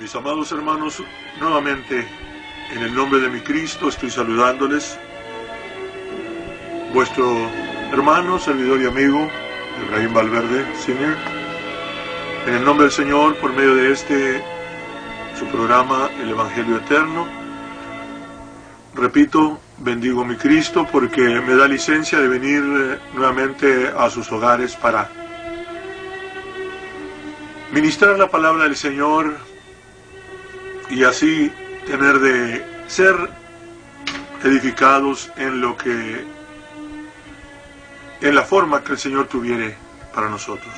Mis amados hermanos, nuevamente en el nombre de mi Cristo estoy saludándoles. Vuestro hermano, servidor y amigo, Ibrahim Valverde Senior. En el nombre del Señor, por medio de este, su programa, El Evangelio Eterno, repito, bendigo a mi Cristo porque me da licencia de venir eh, nuevamente a sus hogares para ministrar la palabra del Señor y así tener de ser edificados en lo que en la forma que el Señor tuviere para nosotros.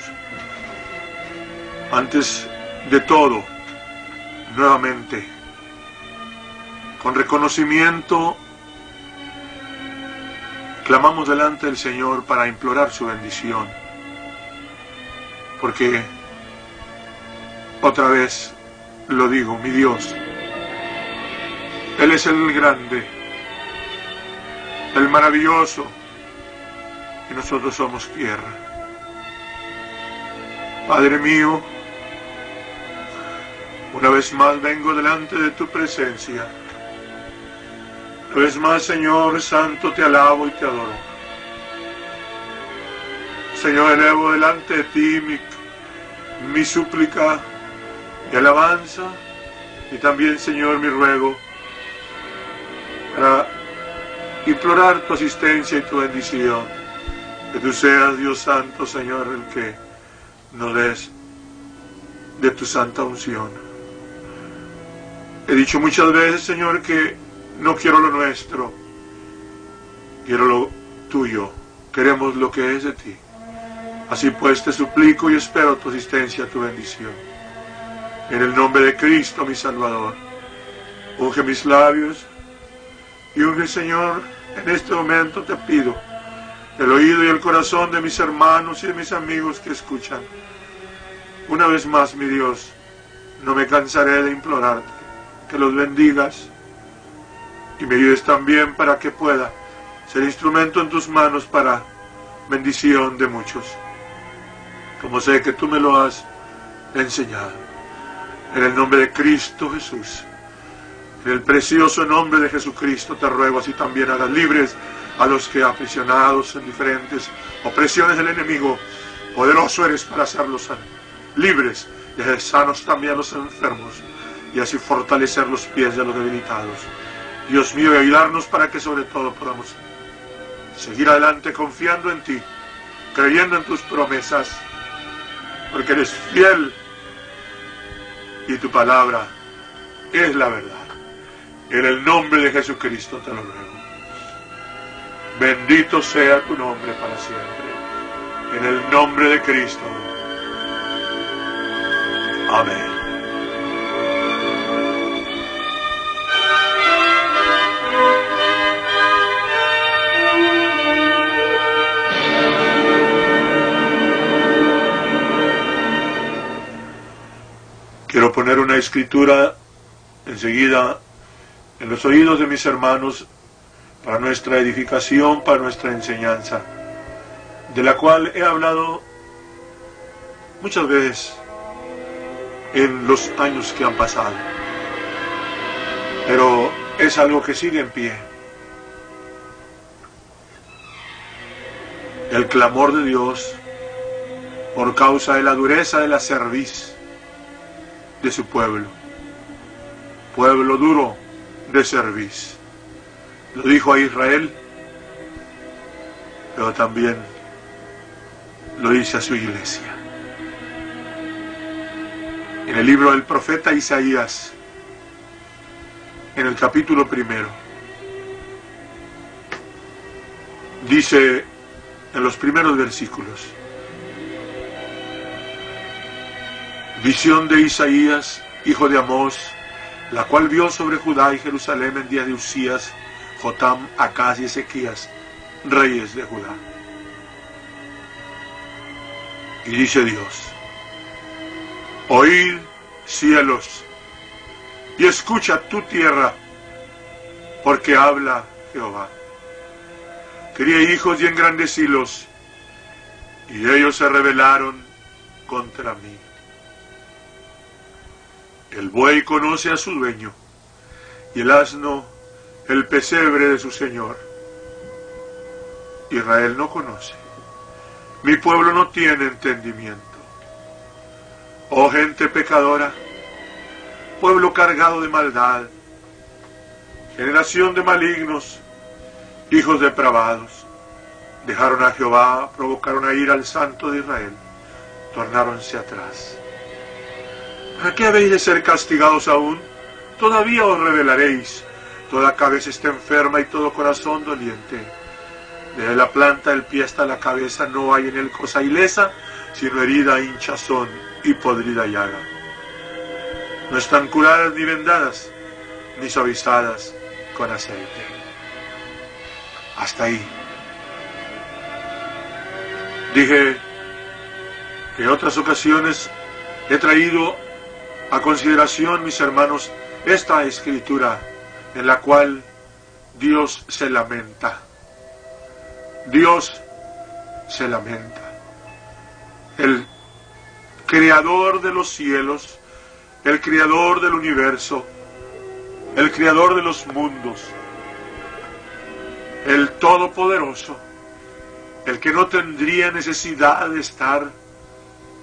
Antes de todo, nuevamente, con reconocimiento, clamamos delante del Señor para implorar su bendición, porque otra vez lo digo, mi Dios, Él es el grande, el maravilloso, y nosotros somos tierra. Padre mío, una vez más vengo delante de tu presencia. Una vez más, Señor Santo, te alabo y te adoro. Señor, elevo delante de ti mi, mi súplica de alabanza y también, Señor, mi ruego para implorar tu asistencia y tu bendición. Que tú seas, Dios Santo, Señor, el que nos des de tu santa unción. He dicho muchas veces, Señor, que no quiero lo nuestro, quiero lo tuyo. Queremos lo que es de ti. Así pues te suplico y espero tu asistencia, tu bendición. En el nombre de Cristo, mi Salvador, unge mis labios y unge, Señor, en este momento te pido el oído y el corazón de mis hermanos y de mis amigos que escuchan. Una vez más, mi Dios, no me cansaré de implorarte que los bendigas y me ayudes también para que pueda ser instrumento en tus manos para bendición de muchos, como sé que tú me lo has enseñado. En el nombre de Cristo Jesús. En el precioso nombre de Jesucristo te ruego así también hagas libres a los que aprisionados en diferentes opresiones del enemigo. Poderoso eres para hacerlos libres y hacer sanos también a los enfermos y así fortalecer los pies de los debilitados. Dios mío, y ayudarnos para que sobre todo podamos seguir adelante confiando en ti, creyendo en tus promesas, porque eres fiel y tu palabra es la verdad. En el nombre de Jesucristo te lo ruego. Bendito sea tu nombre para siempre. En el nombre de Cristo. Amén. Quiero poner una escritura enseguida en los oídos de mis hermanos para nuestra edificación, para nuestra enseñanza, de la cual he hablado muchas veces en los años que han pasado. Pero es algo que sigue en pie. El clamor de Dios por causa de la dureza de la cerviz de su pueblo. Pueblo duro de cerviz. Lo dijo a Israel, pero también lo dice a su iglesia. En el libro del profeta Isaías, en el capítulo primero, dice en los primeros versículos, Visión de Isaías, hijo de Amós, la cual vio sobre Judá y Jerusalén en día de Usías, Jotam, Acaz y Ezequías, reyes de Judá. Y dice Dios, oíd cielos y escucha tu tierra, porque habla Jehová. Crié hijos y engrandecílos, y ellos se rebelaron contra mí. El buey conoce a su dueño y el asno el pesebre de su señor. Israel no conoce. Mi pueblo no tiene entendimiento. Oh gente pecadora, pueblo cargado de maldad, generación de malignos, hijos depravados, dejaron a Jehová, provocaron a ir al santo de Israel, tornáronse atrás. ¿Para qué habéis de ser castigados aún? Todavía os revelaréis. Toda cabeza está enferma y todo corazón doliente. Desde la planta del pie hasta la cabeza no hay en él cosa ilesa, sino herida, hinchazón y podrida llaga. No están curadas ni vendadas, ni suavizadas con aceite. Hasta ahí. Dije que en otras ocasiones he traído a consideración, mis hermanos, esta escritura en la cual Dios se lamenta. Dios se lamenta. El creador de los cielos, el creador del universo, el creador de los mundos, el todopoderoso, el que no tendría necesidad de estar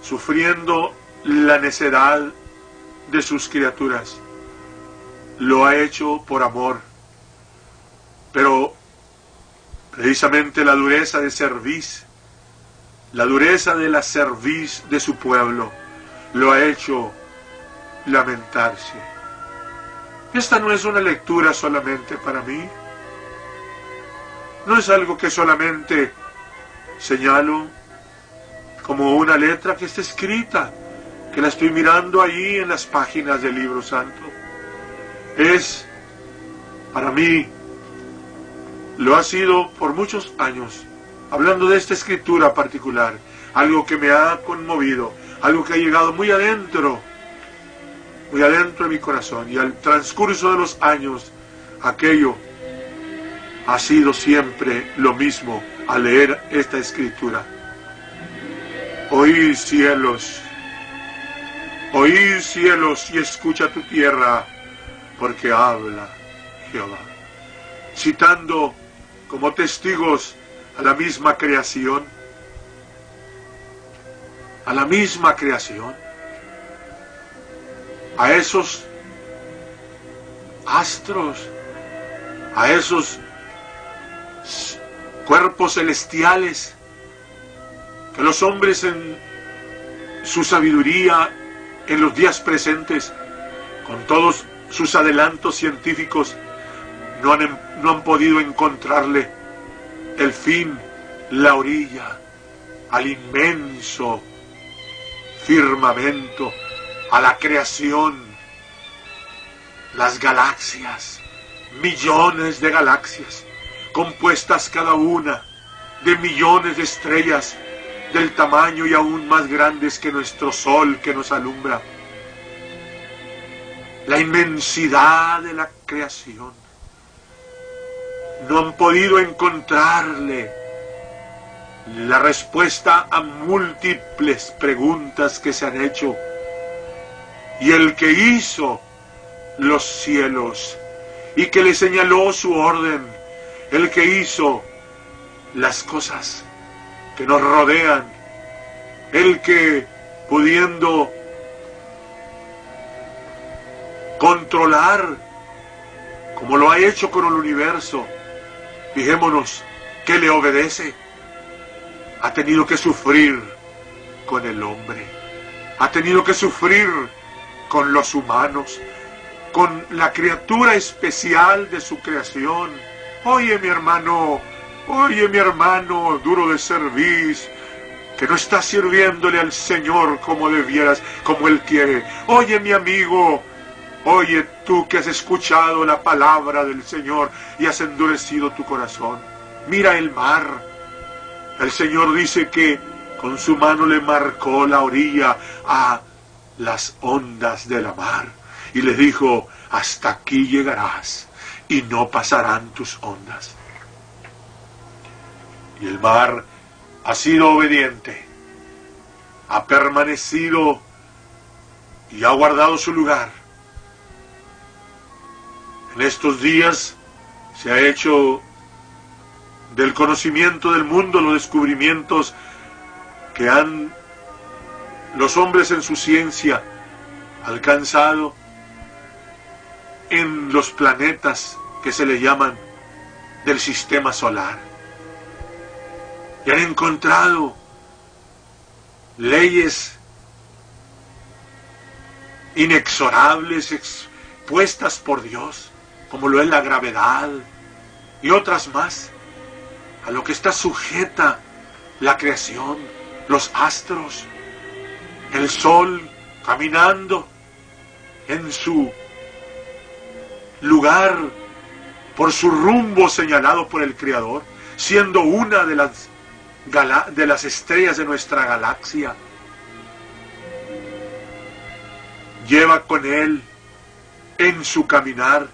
sufriendo la necedad de sus criaturas. Lo ha hecho por amor. Pero precisamente la dureza de servicio, la dureza de la cerviz de su pueblo, lo ha hecho lamentarse. Esta no es una lectura solamente para mí. No es algo que solamente señalo como una letra que está escrita que la estoy mirando ahí en las páginas del libro santo. Es, para mí, lo ha sido por muchos años, hablando de esta escritura particular, algo que me ha conmovido, algo que ha llegado muy adentro, muy adentro de mi corazón. Y al transcurso de los años, aquello ha sido siempre lo mismo al leer esta escritura. Oí cielos, Oíd cielos y escucha tu tierra, porque habla Jehová. Citando como testigos a la misma creación, a la misma creación, a esos astros, a esos cuerpos celestiales que los hombres en su sabiduría en los días presentes, con todos sus adelantos científicos, no han, no han podido encontrarle el fin, la orilla, al inmenso firmamento, a la creación, las galaxias, millones de galaxias, compuestas cada una de millones de estrellas del tamaño y aún más grandes que nuestro sol que nos alumbra. La inmensidad de la creación. No han podido encontrarle la respuesta a múltiples preguntas que se han hecho. Y el que hizo los cielos y que le señaló su orden, el que hizo las cosas que nos rodean, el que pudiendo controlar, como lo ha hecho con el universo, fijémonos que le obedece, ha tenido que sufrir con el hombre, ha tenido que sufrir con los humanos, con la criatura especial de su creación. Oye mi hermano, Oye, mi hermano, duro de servicio, que no estás sirviéndole al Señor como debieras, como Él quiere. Oye, mi amigo, oye tú que has escuchado la palabra del Señor y has endurecido tu corazón. Mira el mar. El Señor dice que con su mano le marcó la orilla a las ondas de la mar y le dijo, hasta aquí llegarás y no pasarán tus ondas y el mar ha sido obediente, ha permanecido y ha guardado su lugar En estos días se ha hecho del conocimiento del mundo los descubrimientos que han los hombres en su ciencia alcanzado en los planetas que se le llaman del sistema solar. Y han encontrado leyes inexorables expuestas por Dios, como lo es la gravedad y otras más, a lo que está sujeta la creación, los astros, el sol caminando en su lugar por su rumbo señalado por el Creador, siendo una de las, de las estrellas de nuestra galaxia. Lleva con él en su caminar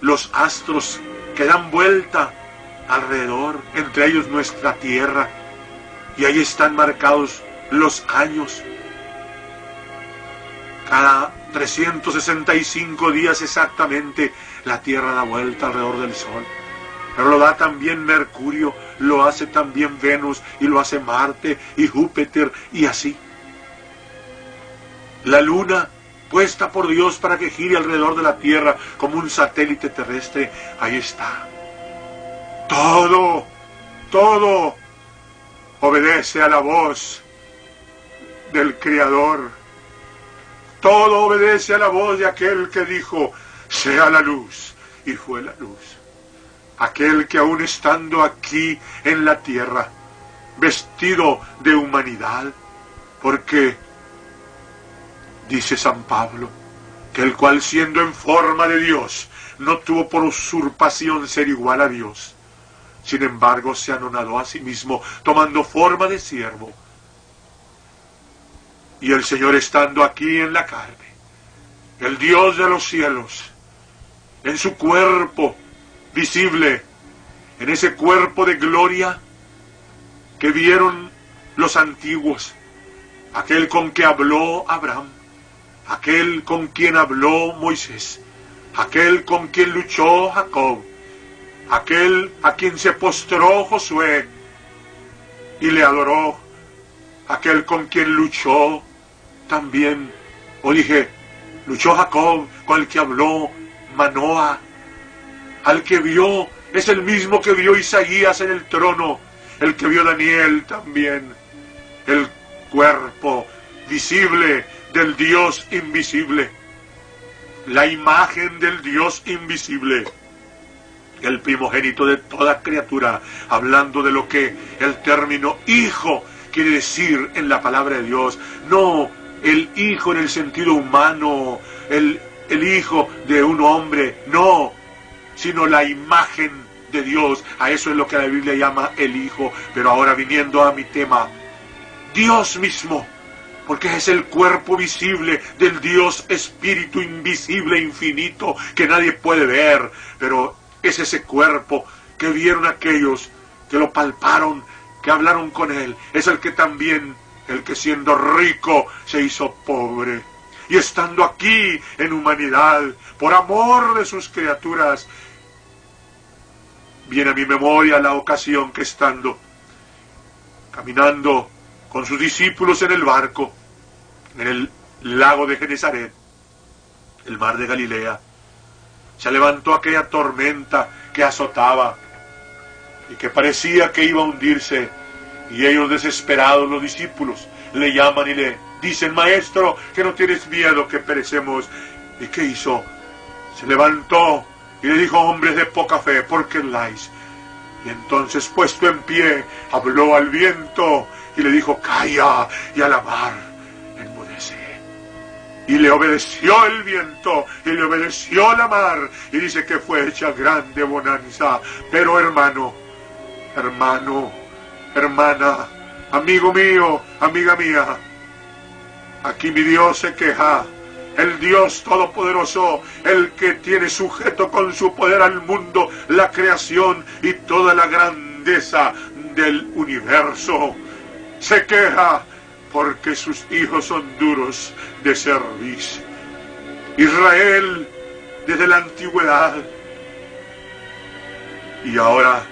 los astros que dan vuelta alrededor, entre ellos nuestra tierra, y ahí están marcados los años. Cada 365 días exactamente la Tierra da vuelta alrededor del Sol. Pero lo da también Mercurio, lo hace también Venus y lo hace Marte y Júpiter y así. La Luna, puesta por Dios para que gire alrededor de la Tierra como un satélite terrestre, ahí está. Todo, todo obedece a la voz del Creador todo obedece a la voz de aquel que dijo, sea la luz, y fue la luz. Aquel que aún estando aquí en la tierra, vestido de humanidad, porque dice San Pablo, que el cual siendo en forma de Dios, no tuvo por usurpación ser igual a Dios. Sin embargo, se anonadó a sí mismo, tomando forma de siervo y el Señor estando aquí en la carne, el Dios de los cielos, en su cuerpo visible, en ese cuerpo de gloria que vieron los antiguos, aquel con que habló Abraham, aquel con quien habló Moisés, aquel con quien luchó Jacob, aquel a quien se postró Josué y le adoró, aquel con quien luchó también, o dije, luchó Jacob con el que habló Manoa, al que vio, es el mismo que vio Isaías en el trono, el que vio Daniel también, el cuerpo visible del Dios invisible, la imagen del Dios invisible, el primogénito de toda criatura, hablando de lo que el término hijo quiere decir en la palabra de Dios, no el hijo en el sentido humano, el, el hijo de un hombre, no, sino la imagen de Dios. A eso es lo que la Biblia llama el hijo. Pero ahora viniendo a mi tema, Dios mismo, porque es el cuerpo visible del Dios espíritu invisible, infinito, que nadie puede ver, pero es ese cuerpo que vieron aquellos que lo palparon, que hablaron con él, es el que también el que siendo rico se hizo pobre. Y estando aquí en humanidad, por amor de sus criaturas, viene a mi memoria la ocasión que estando caminando con sus discípulos en el barco, en el lago de Genezaret, el mar de Galilea, se levantó aquella tormenta que azotaba y que parecía que iba a hundirse y ellos desesperados, los discípulos, le llaman y le dicen, maestro, que no tienes miedo que perecemos. ¿Y qué hizo? Se levantó y le dijo, hombres de poca fe, ¿por qué lais? Y entonces, puesto en pie, habló al viento y le dijo, calla, y a la mar, enmudece. Y le obedeció el viento y le obedeció la mar. Y dice que fue hecha grande bonanza. Pero hermano, hermano, hermana, amigo mío, amiga mía, aquí mi Dios se queja. El Dios Todopoderoso, el que tiene sujeto con su poder al mundo, la creación y toda la grandeza del universo, se queja porque sus hijos son duros de servicio. Israel, desde la antigüedad, Y ahora,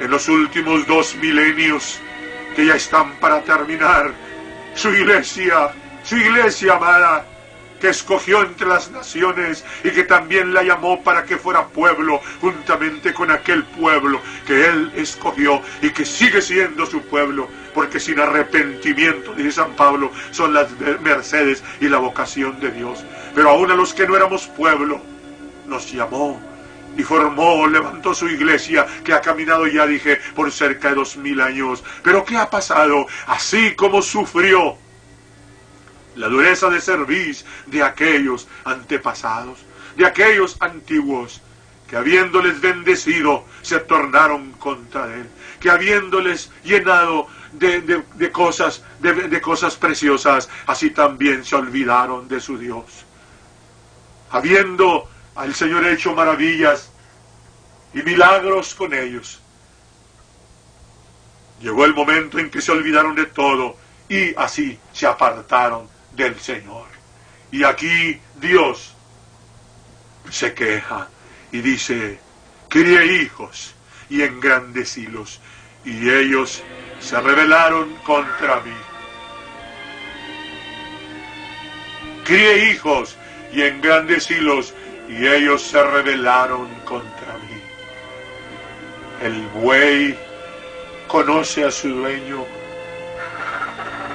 en los últimos dos milenios que ya están para terminar, su iglesia, su iglesia amada, que escogió entre las naciones y que también la llamó para que fuera pueblo juntamente con aquel pueblo que él escogió y que sigue siendo su pueblo, porque sin arrepentimiento, dice San Pablo, son las mercedes y la vocación de Dios. Pero aún a los que no éramos pueblo, nos llamó y formó, levantó su iglesia, que ha caminado ya, dije, por cerca de dos mil años. Pero ¿qué ha pasado? Así como sufrió la dureza de servicio de aquellos antepasados, de aquellos antiguos, que habiéndoles bendecido se tornaron contra él, que habiéndoles llenado de, cosas, de cosas preciosas, así también se olvidaron de su Dios. Habiendo al Señor hecho maravillas y milagros con ellos, llegó el momento en que se olvidaron de todo y así se apartaron del Señor. Y aquí Dios se queja y dice, crié hijos y engrandecílos, y ellos se rebelaron contra mí. Crié hijos y engrandecílos, y ellos se rebelaron contra mí. El buey conoce a su dueño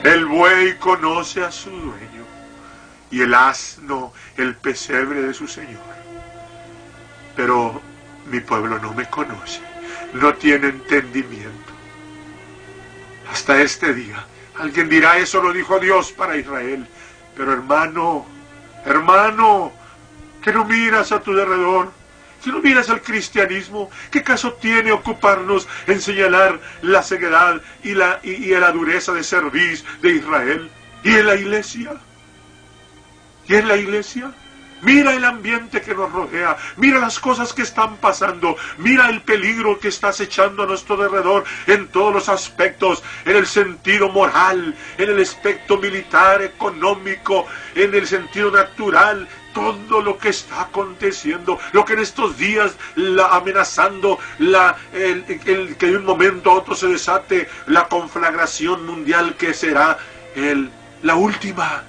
el buey conoce a su dueño y el asno el pesebre de su señor. Pero mi pueblo no me conoce, no tiene entendimiento. Hasta este día, alguien dirá, eso lo dijo Dios para Israel. Pero hermano, hermano, que no miras a tu derredor, si no miras al cristianismo, ¿qué caso tiene ocuparnos en señalar la ceguedad y la, y, la dureza de servir de Israel? ¿Y en la iglesia? ¿Y en la iglesia? Mira el ambiente que nos rodea, mira las cosas que están pasando, mira el peligro que está acechando a nuestro alrededor en todos los aspectos, en el sentido moral, en el aspecto militar, económico, en el sentido natural, todo lo que está aconteciendo, lo que en estos días la amenazando la, el, que de un momento a otro se desate la conflagración mundial que será el, la última.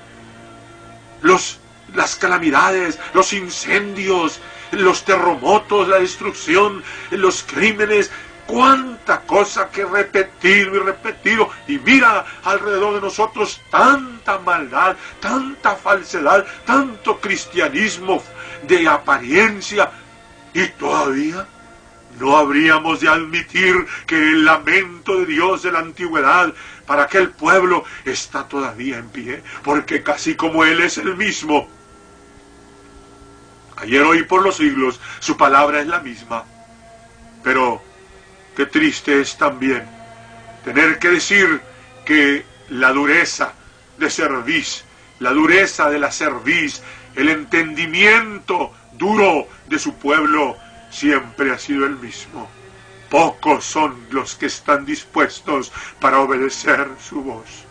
Los, las calamidades, los incendios, los terremotos, la destrucción, los crímenes, cuánta cosa que repetido y repetido. Y mira alrededor de nosotros tanta maldad, tanta falsedad, tanto cristianismo de apariencia. Y todavía no habríamos de admitir que el lamento de Dios de la antigüedad para aquel pueblo está todavía en pie, porque casi como Él es el mismo. Ayer, hoy, por los siglos, su palabra es la misma. Pero Qué triste es también tener que decir que la dureza de serviz, la dureza de la serviz, el entendimiento duro de su pueblo siempre ha sido el mismo. Pocos son los que están dispuestos para obedecer su voz.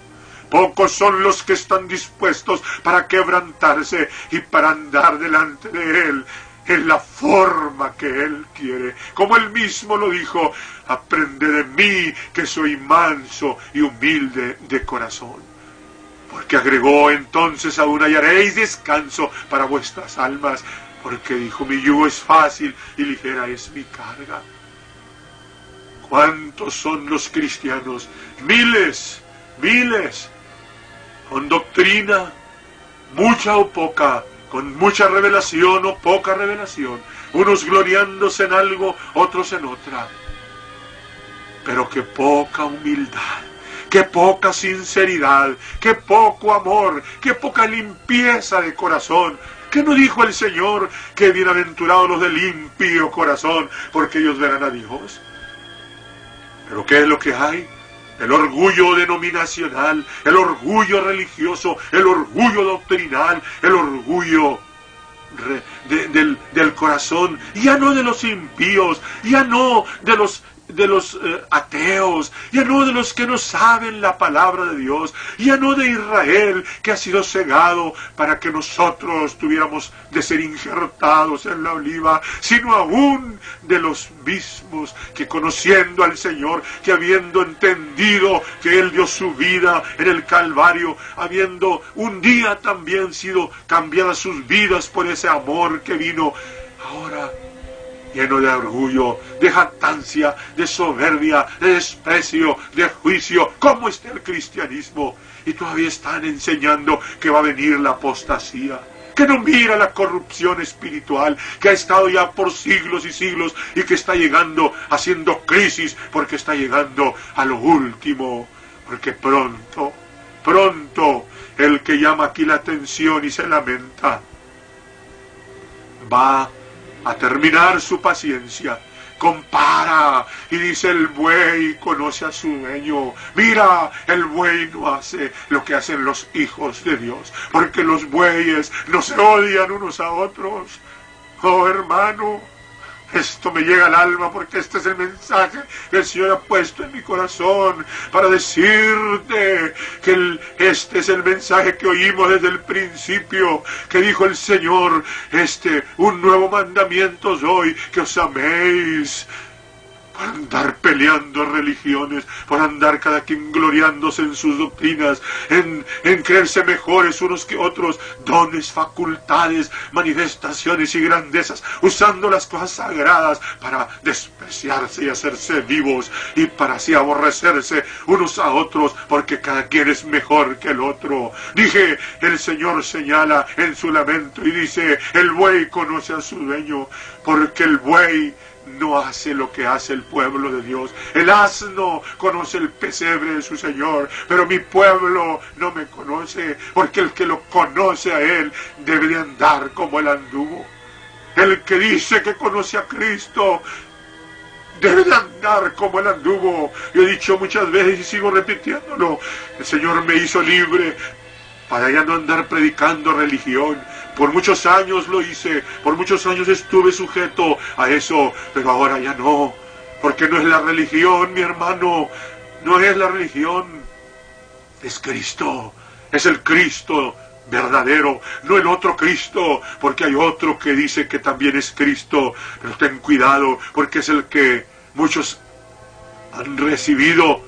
Pocos son los que están dispuestos para quebrantarse y para andar delante de Él en la forma que Él quiere. Como Él mismo lo dijo, aprende de mí que soy manso y humilde de corazón. Porque agregó entonces aún hallaréis descanso para vuestras almas, porque dijo, mi yugo es fácil y ligera es mi carga. ¿Cuántos son los cristianos? Miles, miles, con doctrina, mucha o poca, con mucha revelación o poca revelación, unos gloriándose en algo, otros en otra. Pero qué poca humildad, qué poca sinceridad, qué poco amor, qué poca limpieza de corazón. ¿Qué no dijo el Señor que bienaventurados los de limpio corazón, porque ellos verán a Dios? Pero ¿qué es lo que hay? El orgullo denominacional, el orgullo religioso, el orgullo doctrinal, el orgullo del, corazón, ya no de los impíos, ya no de los de los eh, ateos, ya no de los que no saben la palabra de Dios, ya no de Israel que ha sido cegado para que nosotros tuviéramos de ser injertados en la oliva, sino aún de los mismos que conociendo al Señor, que habiendo entendido que Él dio su vida en el Calvario, habiendo un día también sido cambiadas sus vidas por ese amor que vino, ahora lleno de orgullo, de jactancia, de soberbia, de desprecio, de juicio. ¿Cómo está el cristianismo? Y todavía están enseñando que va a venir la apostasía que no mira la corrupción espiritual que ha estado ya por siglos y siglos y que está llegando haciendo crisis porque está llegando a lo último, porque pronto, pronto el que llama aquí la atención y se lamenta va a terminar su paciencia. Compara y dice el buey conoce a su dueño. Mira, el buey no hace lo que hacen los hijos de Dios, porque los bueyes no se odian unos a otros. Oh hermano, esto me llega al alma porque este es el mensaje que el Señor ha puesto en mi corazón para decirte que este es el mensaje que oímos desde el principio, que dijo el Señor, este, un nuevo mandamiento os doy, que os améis por andar peleando religiones, por andar cada quien gloriándose en sus doctrinas, en, en creerse mejores unos que otros, dones, facultades, manifestaciones y grandezas, usando las cosas sagradas para despreciarse y hacerse vivos y para así aborrecerse unos a otros, porque cada quien es mejor que el otro. Dije, el Señor señala en su lamento y dice, el buey conoce a su dueño, porque el buey no hace lo que hace el pueblo de Dios. El asno conoce el pesebre de su Señor, pero mi pueblo no me conoce, porque el que lo conoce a Él debe de andar como el anduvo. El que dice que conoce a Cristo debe de andar como el anduvo. Yo he dicho muchas veces y sigo repitiéndolo. El Señor me hizo libre para ya no andar predicando religión. Por muchos años lo hice, por muchos años estuve sujeto a eso, pero ahora ya no, porque no es la religión, mi hermano, no es la religión, es Cristo, es el Cristo verdadero, no el otro Cristo, porque hay otro que dice que también es Cristo, pero ten cuidado, porque es el que muchos han recibido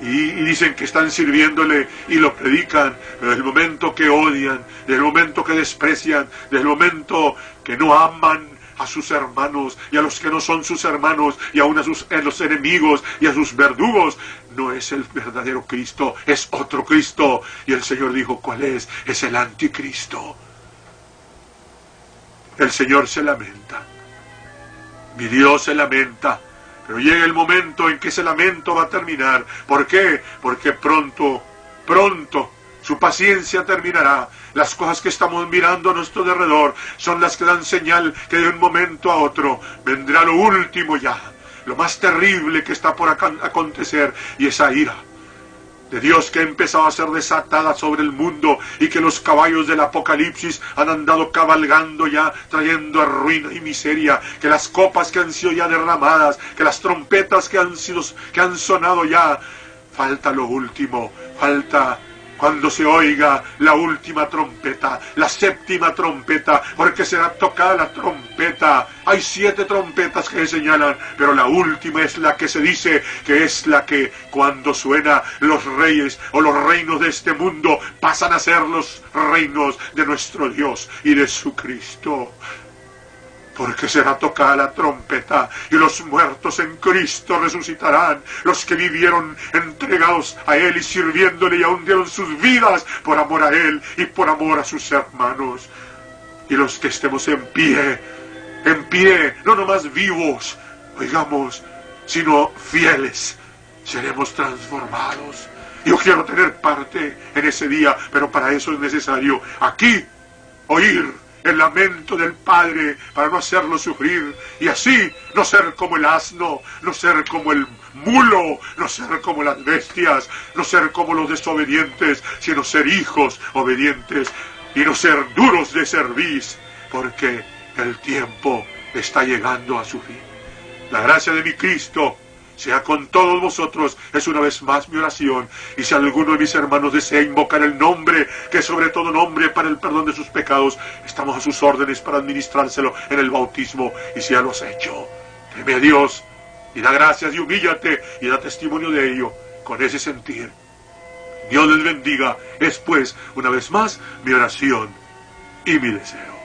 y, dicen que están sirviéndole y lo predican, desde el momento que odian, desde el momento que desprecian, desde el momento que no aman a sus hermanos y a los que no son sus hermanos y aún a, sus, a los enemigos y a sus verdugos, no es el verdadero Cristo, es otro Cristo. Y el Señor dijo, ¿cuál es? Es el anticristo. El Señor se lamenta. Mi Dios se lamenta pero llega el momento en que ese lamento va a terminar. ¿Por qué? Porque pronto, pronto, su paciencia terminará. Las cosas que estamos mirando a nuestro derredor son las que dan señal que de un momento a otro vendrá lo último ya, lo más terrible que está por acontecer y esa ira de Dios que ha empezado a ser desatada sobre el mundo y que los caballos del Apocalipsis han andado cabalgando ya, trayendo ruina y miseria, que las copas que han sido ya derramadas, que las trompetas que han sido, que han sonado ya, falta lo último, falta cuando se oiga la última trompeta, la séptima trompeta, porque será tocada la trompeta. Hay siete trompetas que señalan, pero la última es la que se dice que es la que cuando suena los reyes o los reinos de este mundo pasan a ser los reinos de nuestro Dios y de su Cristo porque será tocada la trompeta y los muertos en Cristo resucitarán, los que vivieron entregados a Él y sirviéndole y aún dieron sus vidas por amor a Él y por amor a sus hermanos. Y los que estemos en pie, en pie, no nomás vivos, oigamos, sino fieles, seremos transformados. Yo quiero tener parte en ese día, pero para eso es necesario aquí oír el lamento del Padre para no hacerlo sufrir y así no ser como el asno, no ser como el mulo, no ser como las bestias, no ser como los desobedientes, sino ser hijos obedientes y no ser duros de servicio, porque el tiempo está llegando a su fin. La gracia de mi Cristo sea con todos vosotros. Es una vez más mi oración. Y si alguno de mis hermanos desea invocar el nombre, que sobre todo nombre para el perdón de sus pecados, estamos a sus órdenes para administrárselo en el bautismo. Y si ya lo has hecho, teme a Dios y da gracias y humíllate y da testimonio de ello con ese sentir. Dios les bendiga. Es pues, una vez más, mi oración y mi deseo.